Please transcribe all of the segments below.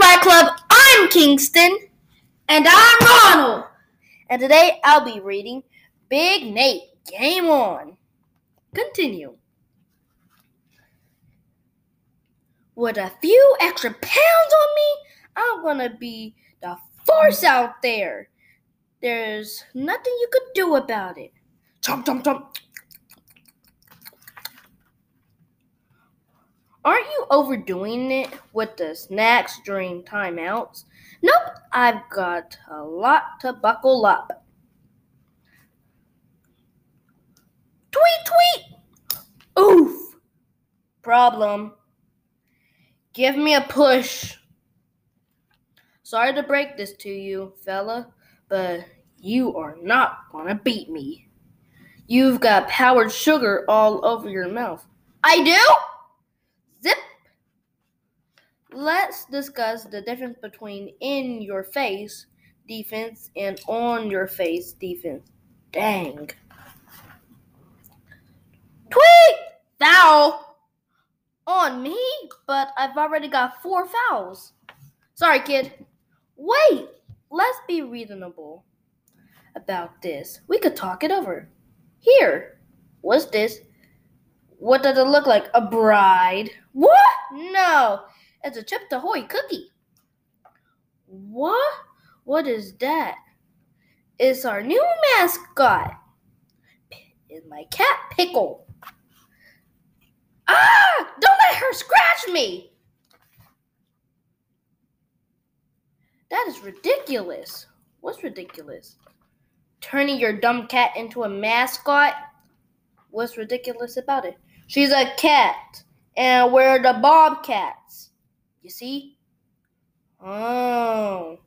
Rat Club. I'm Kingston. And I'm Ronald. And today I'll be reading Big Nate. Game on. Continue. With a few extra pounds on me, I'm gonna be the force out there. There's nothing you could do about it. Chomp, chomp, chomp. Aren't you overdoing it with the snacks during timeouts? Nope, I've got a lot to buckle up. Tweet, tweet! Oof! Problem. Give me a push. Sorry to break this to you, fella, but you are not gonna beat me. You've got powdered sugar all over your mouth. I do? Let's discuss the difference between in your face defense and on your face defense. Dang. Tweet! Foul! On me? But I've already got four fouls. Sorry, kid. Wait! Let's be reasonable about this. We could talk it over. Here. What's this? What does it look like? A bride? What? No, it's a Chips Ahoy cookie. What? What is that? It's our new mascot. Is my cat Pickle. Ah! Don't let her scratch me! That is ridiculous. What's ridiculous? Turning your dumb cat into a mascot? What's ridiculous about it? She's a cat, and we're the bobcats. You see? Oh.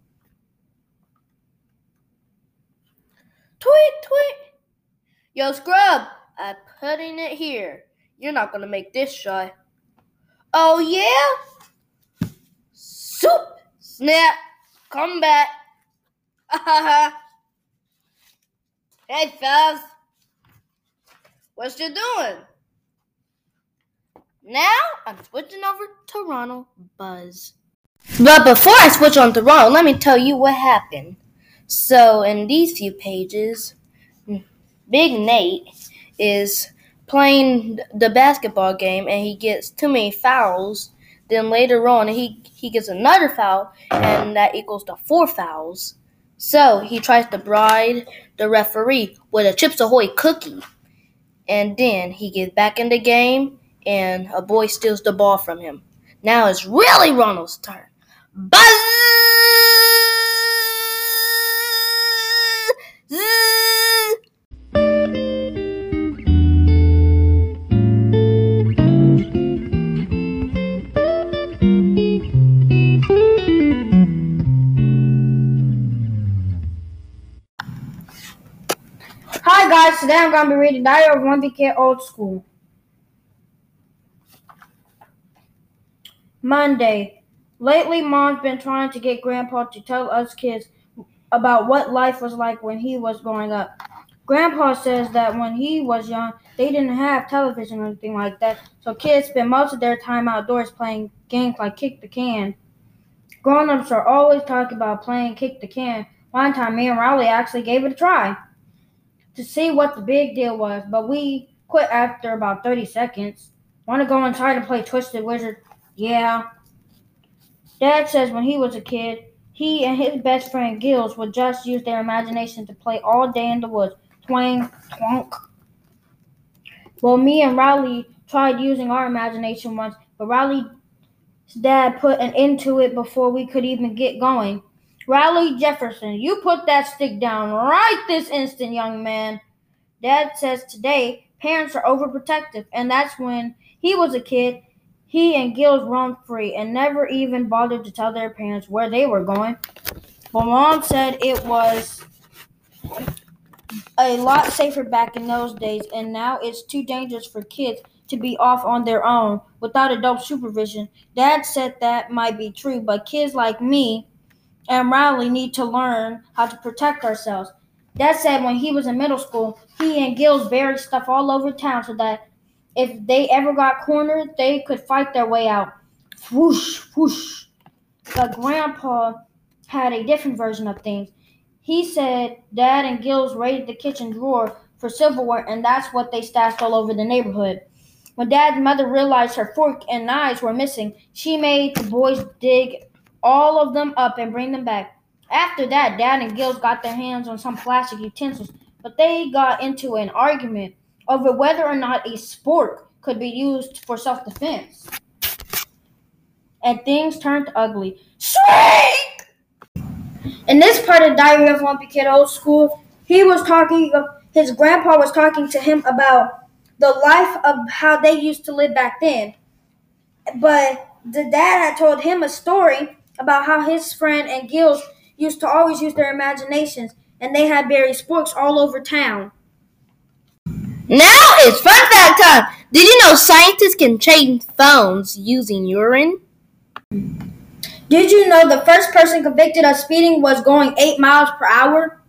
Tweet, tweet. Yo, Scrub, I'm putting it here. You're not gonna make this shy. Oh, yeah? Soup, snap, come back. hey, fellas. What you doing? Now I'm switching over to Ronald Buzz. But before I switch on to Ronald, let me tell you what happened. So in these few pages, Big Nate is playing the basketball game and he gets too many fouls. Then later on he he gets another foul and that equals to four fouls. So he tries to bribe the referee with a Chips Ahoy cookie. And then he gets back in the game and a boy steals the ball from him. Now it's really Ronald's turn. Buzz! Hi guys, today I'm going to be reading Diary of Wimpy Kid Old School. Monday. Lately, Mom's been trying to get Grandpa to tell us kids about what life was like when he was growing up. Grandpa says that when he was young, they didn't have television or anything like that, so kids spend most of their time outdoors playing games like Kick the Can. Grown ups are always talking about playing Kick the Can. One time, me and Rowley actually gave it a try to see what the big deal was, but we quit after about 30 seconds. Want to go and try to play Twisted Wizard? Yeah. Dad says when he was a kid, he and his best friend Gills would just use their imagination to play all day in the woods. Twang, twonk. Well, me and Rowley tried using our imagination once, but Rowley's dad put an end to it before we could even get going. Rowley Jefferson, you put that stick down right this instant, young man. Dad says today parents are overprotective, and that's when he was a kid. He and Gills roamed free and never even bothered to tell their parents where they were going. But mom said it was a lot safer back in those days, and now it's too dangerous for kids to be off on their own without adult supervision. Dad said that might be true, but kids like me and Rowley need to learn how to protect ourselves. Dad said when he was in middle school, he and Gills buried stuff all over town so that if they ever got cornered, they could fight their way out. Whoosh, whoosh. but Grandpa had a different version of things. He said Dad and Gills raided the kitchen drawer for silverware, and that's what they stashed all over the neighborhood. When Dad's mother realized her fork and knives were missing, she made the boys dig all of them up and bring them back. After that, Dad and Gills got their hands on some plastic utensils, but they got into an argument over whether or not a spork could be used for self defense. And things turned ugly. Shriek! In this part of Diary of Wimpy Kid Old School, he was talking, his grandpa was talking to him about the life of how they used to live back then. But the dad had told him a story about how his friend and Gills used to always use their imaginations and they had buried sporks all over town. Now it's fun fact time! Did you know scientists can change phones using urine? Did you know the first person convicted of speeding was going 8 miles per hour?